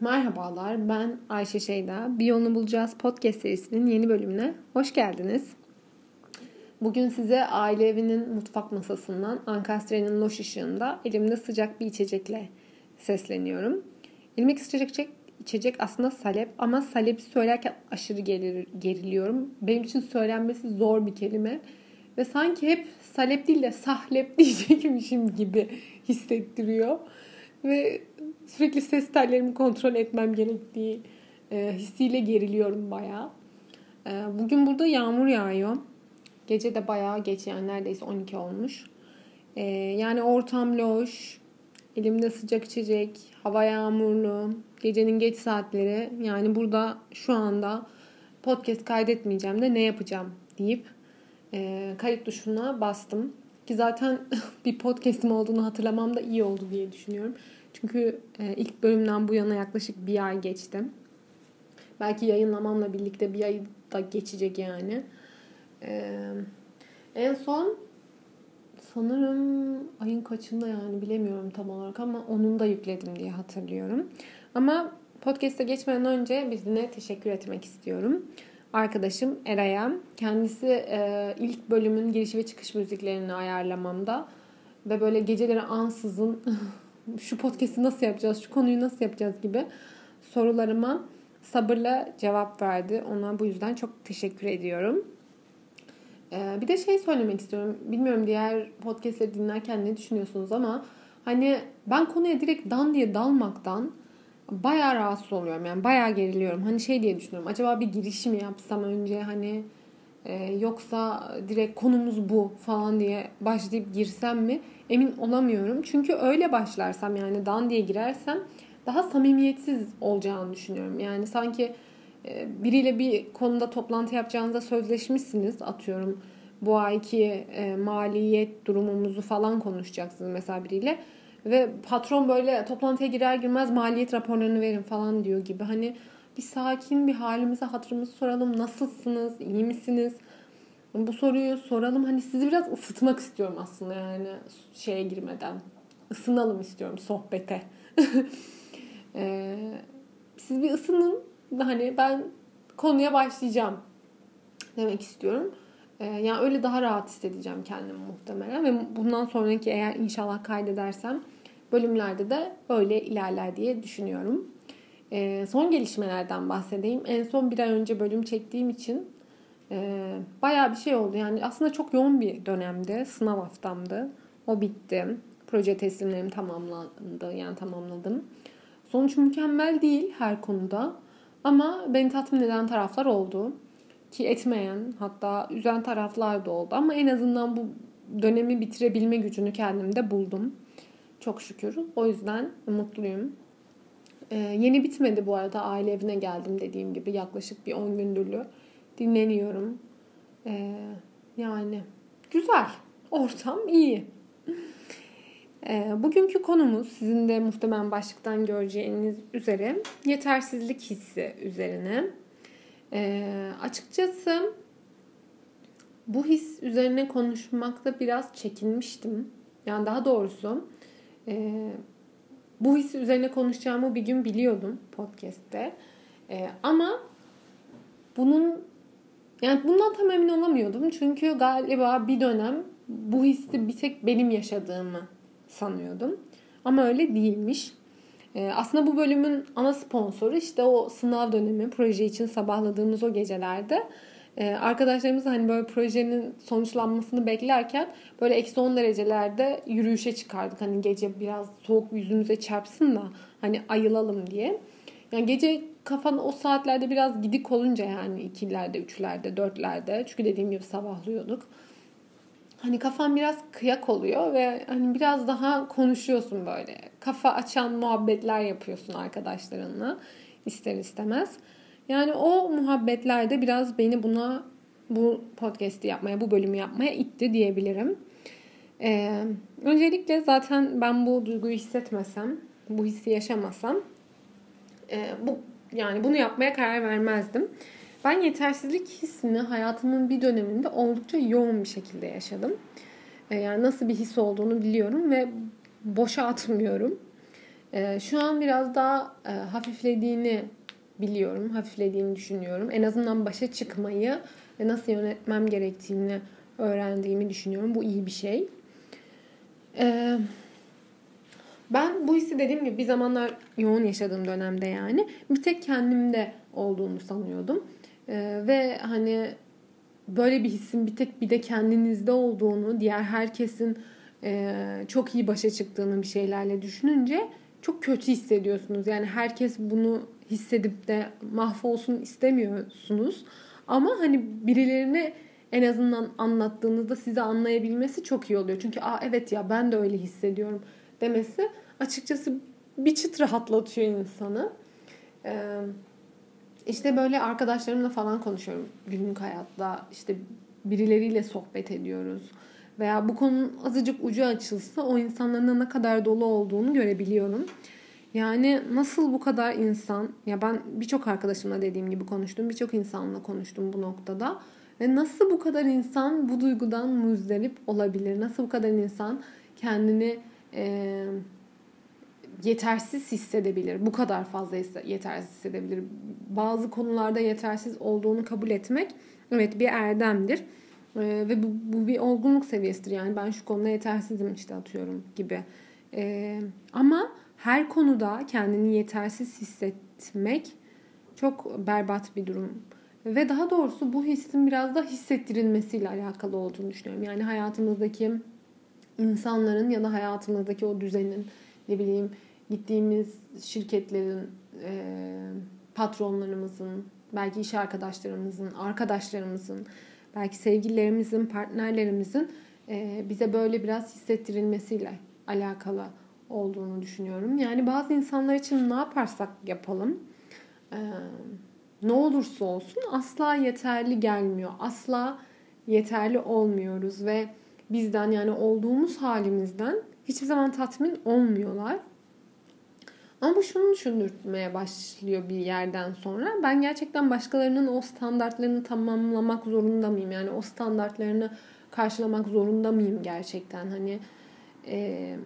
Merhabalar, ben Ayşe Şeyda. Bir Yolunu Bulacağız podcast serisinin yeni bölümüne hoş geldiniz. Bugün size aile evinin mutfak masasından ankastrenin loş ışığında elimde sıcak bir içecekle sesleniyorum. Elimdeki sıcak içecek aslında salep ama salepi söylerken aşırı gelir, geriliyorum. Benim için söylenmesi zor bir kelime. Ve sanki hep salep değil de sahlep diyecekmişim gibi hissettiriyor. Ve sürekli ses tellerimi kontrol etmem gerektiği e, hissiyle geriliyorum bayağı. E, bugün burada yağmur yağıyor. Gece de bayağı geç yani neredeyse 12 olmuş. E, yani ortam loş. Elimde sıcak içecek. Hava yağmurlu. Gecenin geç saatleri. Yani burada şu anda podcast kaydetmeyeceğim de ne yapacağım deyip e, kayıt tuşuna bastım. Ki zaten bir podcast'im olduğunu hatırlamam da iyi oldu diye düşünüyorum. Çünkü e, ilk bölümden bu yana yaklaşık bir ay geçti. Belki yayınlamamla birlikte bir ay da geçecek yani. E, en son sanırım ayın kaçında yani bilemiyorum tam olarak ama onun da yükledim diye hatırlıyorum. Ama podcast'e geçmeden önce birine teşekkür etmek istiyorum. Arkadaşım Eray'a. Kendisi e, ilk bölümün giriş ve çıkış müziklerini ayarlamamda ve böyle geceleri ansızın şu podcast'i nasıl yapacağız, şu konuyu nasıl yapacağız gibi sorularıma sabırla cevap verdi. Ona bu yüzden çok teşekkür ediyorum. Ee, bir de şey söylemek istiyorum. Bilmiyorum diğer podcastleri dinlerken ne düşünüyorsunuz ama hani ben konuya direkt dan diye dalmaktan bayağı rahatsız oluyorum. Yani bayağı geriliyorum. Hani şey diye düşünüyorum. Acaba bir giriş mi yapsam önce hani e, yoksa direkt konumuz bu falan diye başlayıp girsem mi? emin olamıyorum. Çünkü öyle başlarsam yani dan diye girersem daha samimiyetsiz olacağını düşünüyorum. Yani sanki biriyle bir konuda toplantı yapacağınızda sözleşmişsiniz atıyorum. Bu ayki e, maliyet durumumuzu falan konuşacaksınız mesela biriyle. Ve patron böyle toplantıya girer girmez maliyet raporlarını verin falan diyor gibi. Hani bir sakin bir halimize hatırımızı soralım. Nasılsınız? iyi misiniz? Bu soruyu soralım. Hani sizi biraz ısıtmak istiyorum aslında yani şeye girmeden. Isınalım istiyorum sohbete. ee, siz bir ısının. Hani ben konuya başlayacağım demek istiyorum. Ee, yani öyle daha rahat hissedeceğim kendimi muhtemelen. Ve bundan sonraki eğer inşallah kaydedersem bölümlerde de öyle ilerler diye düşünüyorum. Ee, son gelişmelerden bahsedeyim. En son bir ay önce bölüm çektiğim için e, bayağı bir şey oldu. Yani aslında çok yoğun bir dönemde. Sınav haftamdı. O bitti. Proje teslimlerim tamamlandı. Yani tamamladım. Sonuç mükemmel değil her konuda. Ama beni tatmin eden taraflar oldu. Ki etmeyen hatta üzen taraflar da oldu. Ama en azından bu dönemi bitirebilme gücünü kendimde buldum. Çok şükür. O yüzden mutluyum. Ee, yeni bitmedi bu arada. Aile evine geldim dediğim gibi. Yaklaşık bir 10 gündürlüğü dinleniyorum. Ee, yani güzel. Ortam iyi. Ee, bugünkü konumuz sizin de muhtemelen başlıktan göreceğiniz üzere yetersizlik hissi üzerine. Ee, açıkçası bu his üzerine konuşmakta biraz çekinmiştim. Yani daha doğrusu e, bu his üzerine konuşacağımı bir gün biliyordum podcast'te. E, ama bunun yani bundan tam emin olamıyordum. Çünkü galiba bir dönem bu hissi bir tek benim yaşadığımı sanıyordum. Ama öyle değilmiş. Ee, aslında bu bölümün ana sponsoru işte o sınav dönemi proje için sabahladığımız o gecelerde e, arkadaşlarımız hani böyle projenin sonuçlanmasını beklerken böyle eksi 10 derecelerde yürüyüşe çıkardık. Hani gece biraz soğuk yüzümüze çarpsın da hani ayılalım diye. Yani gece kafan o saatlerde biraz gidik olunca yani ikilerde, üçlerde, dörtlerde çünkü dediğim gibi sabahlıyorduk. Hani kafan biraz kıyak oluyor ve hani biraz daha konuşuyorsun böyle. Kafa açan muhabbetler yapıyorsun arkadaşlarınla ister istemez. Yani o muhabbetlerde biraz beni buna bu podcast'i yapmaya, bu bölümü yapmaya itti diyebilirim. Ee, öncelikle zaten ben bu duyguyu hissetmesem, bu hissi yaşamasam e, bu yani bunu yapmaya karar vermezdim. Ben yetersizlik hissini hayatımın bir döneminde oldukça yoğun bir şekilde yaşadım. E, yani nasıl bir his olduğunu biliyorum ve boşa atmıyorum. E, şu an biraz daha e, hafiflediğini biliyorum, hafiflediğini düşünüyorum. En azından başa çıkmayı ve nasıl yönetmem gerektiğini öğrendiğimi düşünüyorum. Bu iyi bir şey. Ee, ben bu hissi dediğim gibi bir zamanlar yoğun yaşadığım dönemde yani bir tek kendimde olduğunu sanıyordum. Ee, ve hani böyle bir hissin bir tek bir de kendinizde olduğunu, diğer herkesin e, çok iyi başa çıktığını bir şeylerle düşününce çok kötü hissediyorsunuz. Yani herkes bunu hissedip de mahvolsun istemiyorsunuz. Ama hani birilerine en azından anlattığınızda size anlayabilmesi çok iyi oluyor. Çünkü aa evet ya ben de öyle hissediyorum demesi açıkçası bir çıt rahatlatıyor insanı. Ee, işte böyle arkadaşlarımla falan konuşuyorum günlük hayatta. İşte birileriyle sohbet ediyoruz. Veya bu konunun azıcık ucu açılsa o insanların ne kadar dolu olduğunu görebiliyorum. Yani nasıl bu kadar insan, ya ben birçok arkadaşımla dediğim gibi konuştum, birçok insanla konuştum bu noktada. Ve nasıl bu kadar insan bu duygudan muzdarip olabilir? Nasıl bu kadar insan kendini e, yetersiz hissedebilir? Bu kadar fazla yetersiz hissedebilir. Bazı konularda yetersiz olduğunu kabul etmek evet bir erdemdir. E, ve bu, bu bir olgunluk seviyesidir. Yani ben şu konuda yetersizim işte atıyorum gibi. E, ama her konuda kendini yetersiz hissetmek çok berbat bir durum. Ve daha doğrusu bu hissin biraz da hissettirilmesiyle alakalı olduğunu düşünüyorum. Yani hayatımızdaki insanların ya da hayatımızdaki o düzenin ne bileyim gittiğimiz şirketlerin e, patronlarımızın belki iş arkadaşlarımızın arkadaşlarımızın belki sevgililerimizin partnerlerimizin e, bize böyle biraz hissettirilmesiyle alakalı olduğunu düşünüyorum. Yani bazı insanlar için ne yaparsak yapalım e, ne olursa olsun asla yeterli gelmiyor. Asla yeterli olmuyoruz ve bizden yani olduğumuz halimizden hiçbir zaman tatmin olmuyorlar. Ama bu şunu düşündürtmeye başlıyor bir yerden sonra. Ben gerçekten başkalarının o standartlarını tamamlamak zorunda mıyım? Yani o standartlarını karşılamak zorunda mıyım gerçekten? Hani e,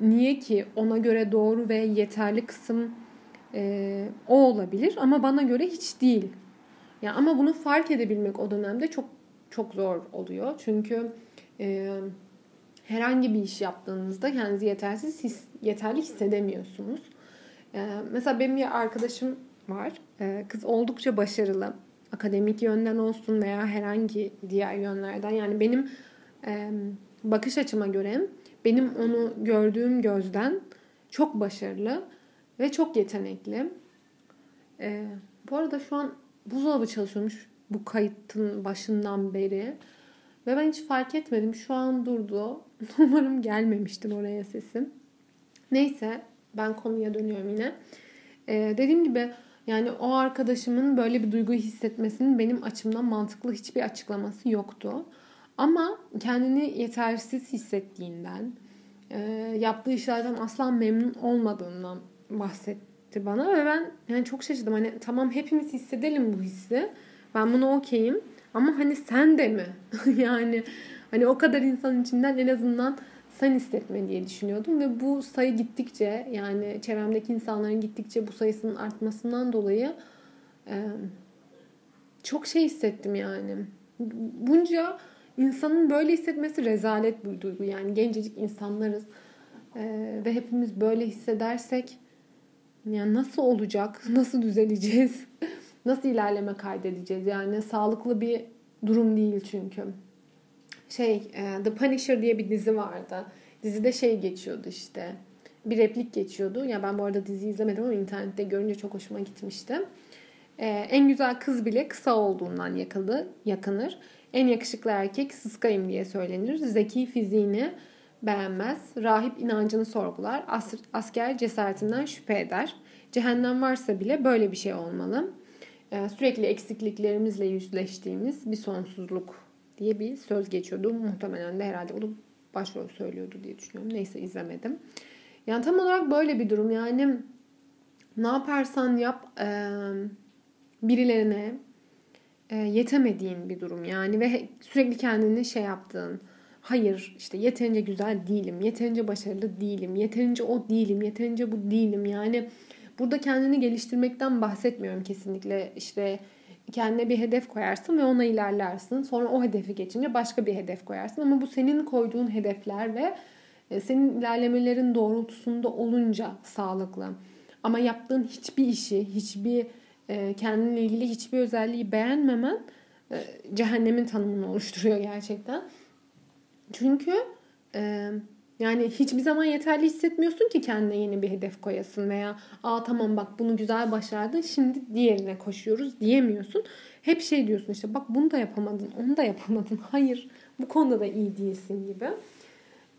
niye ki ona göre doğru ve yeterli kısım e, o olabilir ama bana göre hiç değil. Yani ama bunu fark edebilmek o dönemde çok çok zor oluyor. Çünkü e, herhangi bir iş yaptığınızda kendinizi yetersiz his, yeterli hissedemiyorsunuz. E, mesela benim bir arkadaşım var. E, kız oldukça başarılı. Akademik yönden olsun veya herhangi diğer yönlerden. Yani benim bakış açıma göre benim onu gördüğüm gözden çok başarılı ve çok yetenekli. Ee, bu arada şu an buzdolabı çalışıyormuş bu kayıtın başından beri. Ve ben hiç fark etmedim. Şu an durdu. Umarım gelmemiştir oraya sesim. Neyse ben konuya dönüyorum yine. Ee, dediğim gibi yani o arkadaşımın böyle bir duyguyu hissetmesinin benim açımdan mantıklı hiçbir açıklaması yoktu. Ama kendini yetersiz hissettiğinden, e, yaptığı işlerden asla memnun olmadığından bahsetti bana ve ben yani çok şaşırdım. Hani tamam hepimiz hissedelim bu hissi. Ben bunu okeyim. Ama hani sen de mi? yani hani o kadar insan içinden en azından sen hissetme diye düşünüyordum ve bu sayı gittikçe yani çevremdeki insanların gittikçe bu sayısının artmasından dolayı e, çok şey hissettim yani. Bunca insanın böyle hissetmesi rezalet bir duygu. Yani gencecik insanlarız e, ve hepimiz böyle hissedersek yani nasıl olacak? Nasıl düzeleceğiz? nasıl ilerleme kaydedeceğiz? Yani sağlıklı bir durum değil çünkü. Şey, e, The Punisher diye bir dizi vardı. Dizide şey geçiyordu işte. Bir replik geçiyordu. Ya ben bu arada dizi izlemedim ama internette görünce çok hoşuma gitmişti. Ee, en güzel kız bile kısa olduğundan yakıldı, yakınır. En yakışıklı erkek sıskayım diye söylenir. Zeki fiziğini beğenmez. Rahip inancını sorgular. As asker cesaretinden şüphe eder. Cehennem varsa bile böyle bir şey olmalı. Ee, sürekli eksikliklerimizle yüzleştiğimiz bir sonsuzluk diye bir söz geçiyordu. Muhtemelen de herhalde onu başrol söylüyordu diye düşünüyorum. Neyse izlemedim. Yani tam olarak böyle bir durum. Yani ne yaparsan yap birilerine e, yetemediğin bir durum yani ve sürekli kendini şey yaptığın hayır işte yeterince güzel değilim, yeterince başarılı değilim, yeterince o değilim, yeterince bu değilim yani burada kendini geliştirmekten bahsetmiyorum kesinlikle işte kendine bir hedef koyarsın ve ona ilerlersin. Sonra o hedefi geçince başka bir hedef koyarsın. Ama bu senin koyduğun hedefler ve e, senin ilerlemelerin doğrultusunda olunca sağlıklı. Ama yaptığın hiçbir işi, hiçbir e, kendinle ilgili hiçbir özelliği beğenmemen e, cehennemin tanımını oluşturuyor gerçekten. Çünkü yani hiçbir zaman yeterli hissetmiyorsun ki kendine yeni bir hedef koyasın veya aa tamam bak bunu güzel başardın şimdi diğerine koşuyoruz diyemiyorsun. Hep şey diyorsun işte bak bunu da yapamadın onu da yapamadın. Hayır bu konuda da iyi değilsin gibi.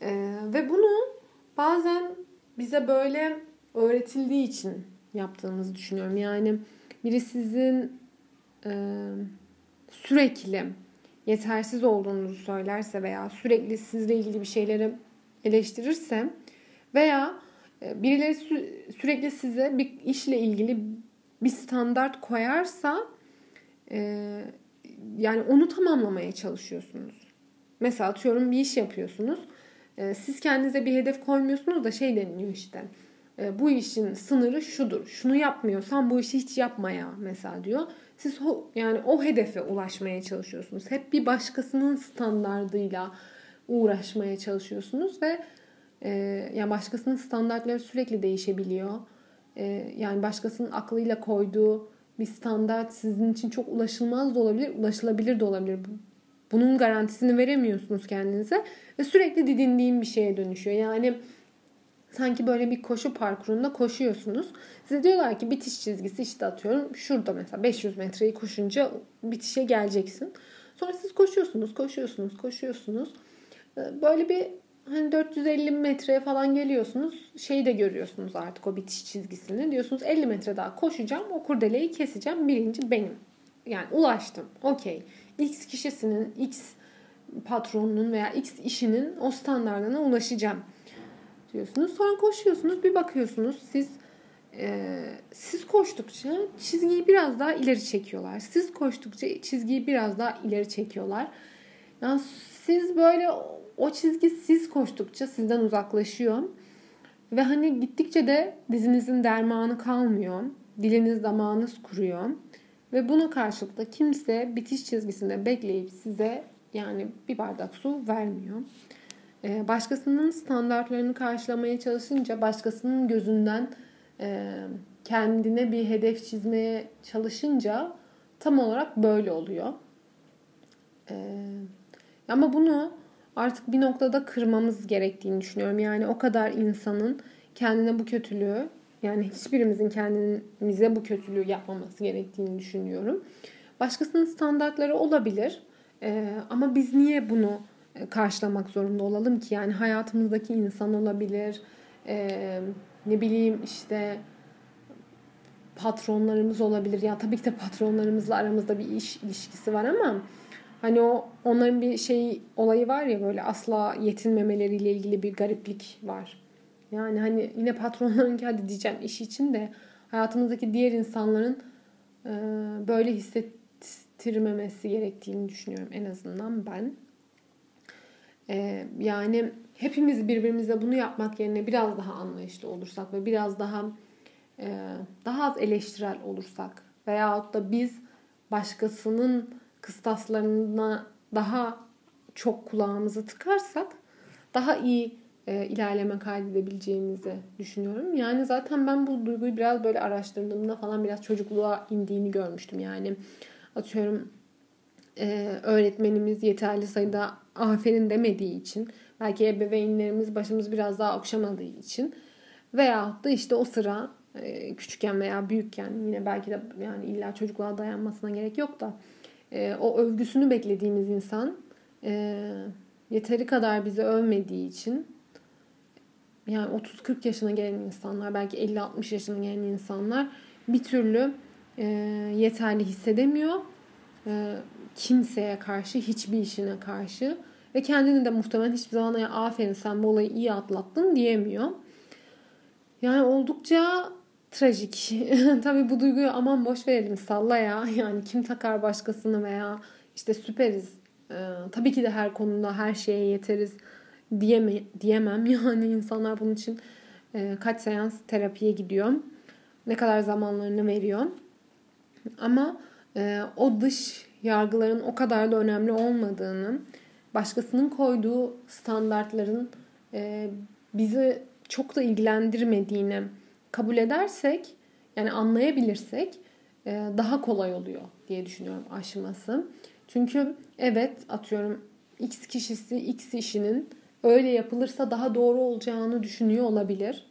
Ee, ve bunu bazen bize böyle öğretildiği için yaptığımızı düşünüyorum. Yani biri sizin e, sürekli yetersiz olduğunuzu söylerse veya sürekli sizle ilgili bir şeyleri eleştirirse veya e, birileri sü- sürekli size bir işle ilgili bir standart koyarsa e, yani onu tamamlamaya çalışıyorsunuz. Mesela atıyorum bir iş yapıyorsunuz. E, siz kendinize bir hedef koymuyorsunuz da şey deniliyor işte. Bu işin sınırı şudur. Şunu yapmıyorsan bu işi hiç yapmaya mesela diyor. Siz o, yani o hedefe ulaşmaya çalışıyorsunuz. Hep bir başkasının standardıyla uğraşmaya çalışıyorsunuz ve e, yani başkasının standartları sürekli değişebiliyor. E, yani başkasının aklıyla koyduğu bir standart sizin için çok ulaşılmaz da olabilir, ulaşılabilir de olabilir. Bunun garantisini veremiyorsunuz kendinize ve sürekli didindiğim bir şeye dönüşüyor. Yani sanki böyle bir koşu parkurunda koşuyorsunuz. Size diyorlar ki bitiş çizgisi işte atıyorum şurada mesela 500 metreyi koşunca bitişe geleceksin. Sonra siz koşuyorsunuz, koşuyorsunuz, koşuyorsunuz. Ee, böyle bir hani 450 metreye falan geliyorsunuz. Şeyi de görüyorsunuz artık o bitiş çizgisini. Diyorsunuz 50 metre daha koşacağım. O kurdeleyi keseceğim. Birinci benim. Yani ulaştım. Okey. X kişisinin, X patronunun veya X işinin o standartına ulaşacağım diyorsunuz. Sonra koşuyorsunuz. Bir bakıyorsunuz siz e, siz koştukça çizgiyi biraz daha ileri çekiyorlar. Siz koştukça çizgiyi biraz daha ileri çekiyorlar. Yani siz böyle o çizgi siz koştukça sizden uzaklaşıyor. Ve hani gittikçe de dizinizin dermanı kalmıyor. Diliniz damağınız kuruyor. Ve buna karşılık da kimse bitiş çizgisinde bekleyip size yani bir bardak su vermiyor. Ee, başkasının standartlarını karşılamaya çalışınca başkasının gözünden e, kendine bir hedef çizmeye çalışınca tam olarak böyle oluyor. Ee, ama bunu artık bir noktada kırmamız gerektiğini düşünüyorum. Yani o kadar insanın kendine bu kötülüğü yani hiçbirimizin kendimize bu kötülüğü yapmaması gerektiğini düşünüyorum. Başkasının standartları olabilir. Ee, ama biz niye bunu e, karşılamak zorunda olalım ki? Yani hayatımızdaki insan olabilir. Ee, ne bileyim işte patronlarımız olabilir. Ya tabii ki de patronlarımızla aramızda bir iş ilişkisi var ama Hani o onların bir şey olayı var ya böyle asla yetinmemeleriyle ilgili bir gariplik var. Yani hani yine patronların hadi diyeceğim iş için de hayatımızdaki diğer insanların e, böyle hissettirmemesi gerektiğini düşünüyorum en azından ben. E, yani hepimiz birbirimize bunu yapmak yerine biraz daha anlayışlı olursak ve biraz daha e, daha az eleştirel olursak veyahut da biz başkasının kıstaslarına daha çok kulağımızı tıkarsak daha iyi e, ilerleme kaydedebileceğimizi düşünüyorum. Yani zaten ben bu duyguyu biraz böyle araştırdığımda falan biraz çocukluğa indiğini görmüştüm. Yani atıyorum e, öğretmenimiz yeterli sayıda aferin demediği için belki ebeveynlerimiz başımız biraz daha okşamadığı için veyahut da işte o sıra e, küçükken veya büyükken yine belki de yani illa çocukluğa dayanmasına gerek yok da e, o övgüsünü beklediğimiz insan e, yeteri kadar bizi övmediği için yani 30-40 yaşına gelen insanlar belki 50-60 yaşına gelen insanlar bir türlü e, yeterli hissedemiyor. E, kimseye karşı, hiçbir işine karşı ve kendini de muhtemelen hiçbir zaman ya aferin sen bu olayı iyi atlattın diyemiyor. Yani oldukça trajik. Tabii bu duyguyu aman boş verelim salla ya. Yani kim takar başkasını veya işte süperiz. Ee, tabii ki de her konuda her şeye yeteriz diyeme, diyemem. Yani insanlar bunun için e, kaç seans terapiye gidiyor. Ne kadar zamanlarını veriyor. Ama e, o dış yargıların o kadar da önemli olmadığını, başkasının koyduğu standartların e, bizi çok da ilgilendirmediğini kabul edersek, yani anlayabilirsek e, daha kolay oluyor diye düşünüyorum aşması. Çünkü evet atıyorum X kişisi X işinin öyle yapılırsa daha doğru olacağını düşünüyor olabilir.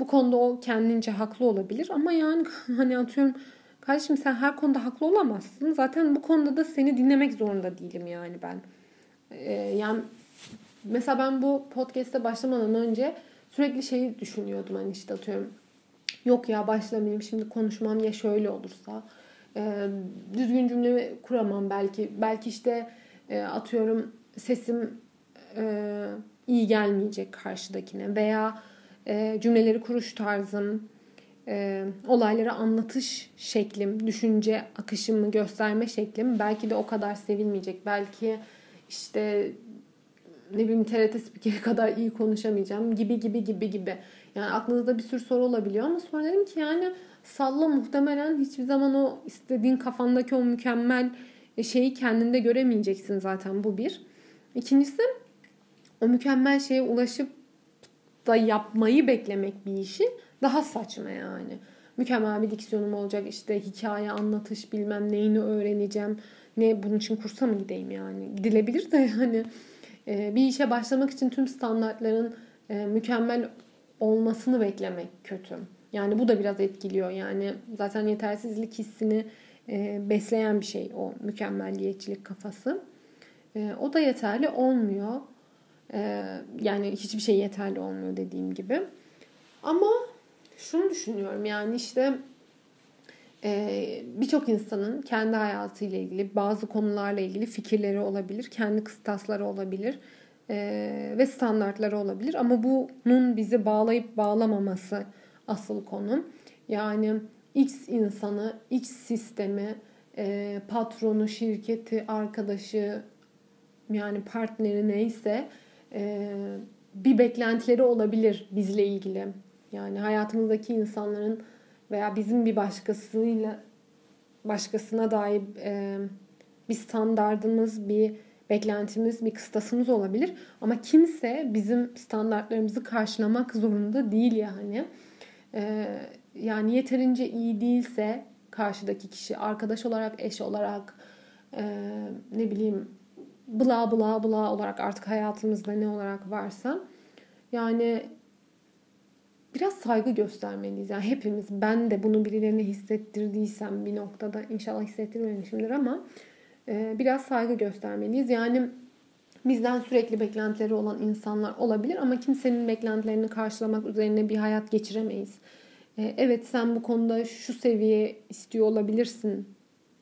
Bu konuda o kendince haklı olabilir ama yani hani atıyorum kardeşim sen her konuda haklı olamazsın. Zaten bu konuda da seni dinlemek zorunda değilim yani ben. Ee, yani mesela ben bu podcast'e başlamadan önce sürekli şeyi düşünüyordum hani işte atıyorum yok ya başlamayayım şimdi konuşmam ya şöyle olursa. E, düzgün cümle kuramam belki. Belki işte e, atıyorum sesim e, iyi gelmeyecek karşıdakine veya e, cümleleri kuruş tarzım e, olayları anlatış şeklim düşünce akışımı gösterme şeklim belki de o kadar sevilmeyecek. Belki işte ne bileyim TRT spikeri kadar iyi konuşamayacağım gibi gibi gibi gibi. Yani aklınızda bir sürü soru olabiliyor ama sonra dedim ki yani salla muhtemelen hiçbir zaman o istediğin kafandaki o mükemmel şeyi kendinde göremeyeceksin zaten bu bir. İkincisi o mükemmel şeye ulaşıp da yapmayı beklemek bir işi daha saçma yani. Mükemmel bir diksiyonum olacak işte hikaye anlatış bilmem neyini öğreneceğim. Ne bunun için kursa mı gideyim yani? Gidilebilir de yani e, bir işe başlamak için tüm standartların e, mükemmel olmasını beklemek kötü. Yani bu da biraz etkiliyor. Yani zaten yetersizlik hissini e, besleyen bir şey o mükemmelliyetçilik kafası. O da yeterli olmuyor. Yani hiçbir şey yeterli olmuyor dediğim gibi. Ama şunu düşünüyorum yani işte ee, birçok insanın kendi hayatıyla ilgili bazı konularla ilgili fikirleri olabilir, kendi kıstasları olabilir ee, ve standartları olabilir. Ama bunun bizi bağlayıp bağlamaması asıl konu. Yani X insanı, X sistemi, e, patronu, şirketi, arkadaşı yani partneri neyse e, bir beklentileri olabilir bizle ilgili. Yani hayatımızdaki insanların veya bizim bir başkasıyla başkasına dair e, bir standardımız, bir beklentimiz, bir kıstasımız olabilir. Ama kimse bizim standartlarımızı karşılamak zorunda değil yani. E, yani yeterince iyi değilse karşıdaki kişi arkadaş olarak, eş olarak e, ne bileyim bla bla bla olarak artık hayatımızda ne olarak varsa yani biraz saygı göstermeliyiz. Yani hepimiz ben de bunu birilerine hissettirdiysem bir noktada inşallah hissettirmemişimdir ama biraz saygı göstermeliyiz. Yani bizden sürekli beklentileri olan insanlar olabilir ama kimsenin beklentilerini karşılamak üzerine bir hayat geçiremeyiz. E, evet sen bu konuda şu seviye istiyor olabilirsin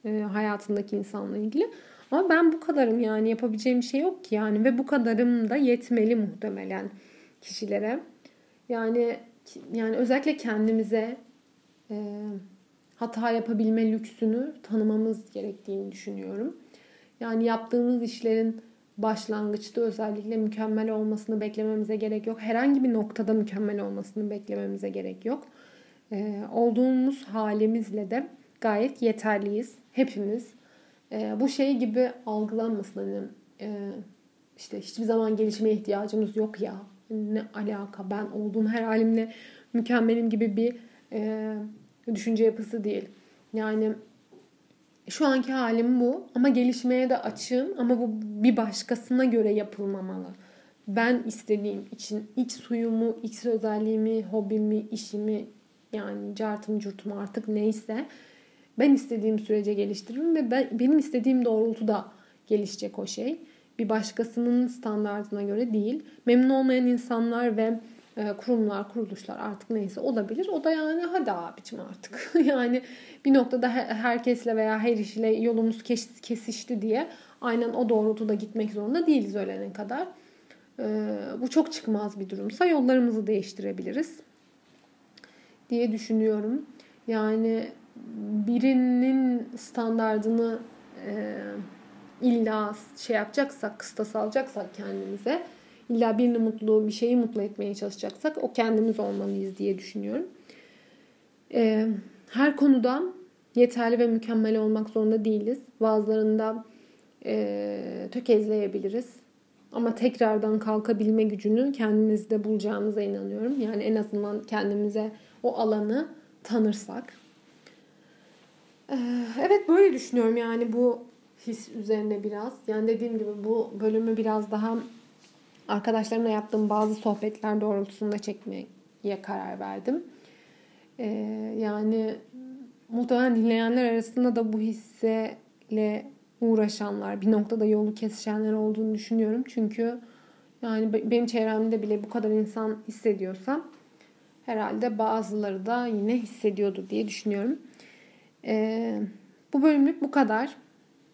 e, hayatındaki insanla ilgili. Ama ben bu kadarım yani yapabileceğim şey yok ki yani ve bu kadarım da yetmeli muhtemelen kişilere. Yani yani özellikle kendimize e, hata yapabilme lüksünü tanımamız gerektiğini düşünüyorum. Yani yaptığımız işlerin başlangıçta özellikle mükemmel olmasını beklememize gerek yok. Herhangi bir noktada mükemmel olmasını beklememize gerek yok. Ee, olduğumuz halimizle de gayet yeterliyiz. Hepimiz. Ee, bu şey gibi algılanmasın. Hani, e, işte hiçbir zaman gelişmeye ihtiyacımız yok ya ne alaka ben olduğum her halimle mükemmelim gibi bir e, düşünce yapısı değil. Yani şu anki halim bu ama gelişmeye de açığım ama bu bir başkasına göre yapılmamalı. Ben istediğim için X suyumu, X özelliğimi, hobimi, işimi yani cartım curtum artık neyse ben istediğim sürece geliştiririm ve ben, benim istediğim doğrultuda gelişecek o şey bir başkasının standartına göre değil. Memnun olmayan insanlar ve kurumlar, kuruluşlar artık neyse olabilir. O da yani hadi abicim artık. yani bir noktada herkesle veya her işle yolumuz kesişti diye aynen o doğrultuda gitmek zorunda değiliz ölene kadar. E, bu çok çıkmaz bir durumsa yollarımızı değiştirebiliriz. diye düşünüyorum. Yani birinin standardını e, illa şey yapacaksak, kıstas alacaksak kendimize, illa birini mutlu, bir şeyi mutlu etmeye çalışacaksak o kendimiz olmalıyız diye düşünüyorum. E, her konuda yeterli ve mükemmel olmak zorunda değiliz. Bazılarında e, tökezleyebiliriz. Ama tekrardan kalkabilme gücünü kendimizde bulacağımıza inanıyorum. Yani en azından kendimize o alanı tanırsak. Ee, evet böyle düşünüyorum yani bu his üzerine biraz. Yani dediğim gibi bu bölümü biraz daha arkadaşlarımla yaptığım bazı sohbetler doğrultusunda çekmeye karar verdim. Ee, yani muhtemelen dinleyenler arasında da bu hisseyle uğraşanlar, bir noktada yolu kesişenler olduğunu düşünüyorum. Çünkü yani benim çevremde bile bu kadar insan hissediyorsa herhalde bazıları da yine hissediyordur diye düşünüyorum. Ee, bu bölümlük bu kadar.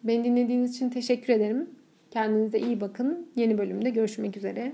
Beni dinlediğiniz için teşekkür ederim. Kendinize iyi bakın. Yeni bölümde görüşmek üzere.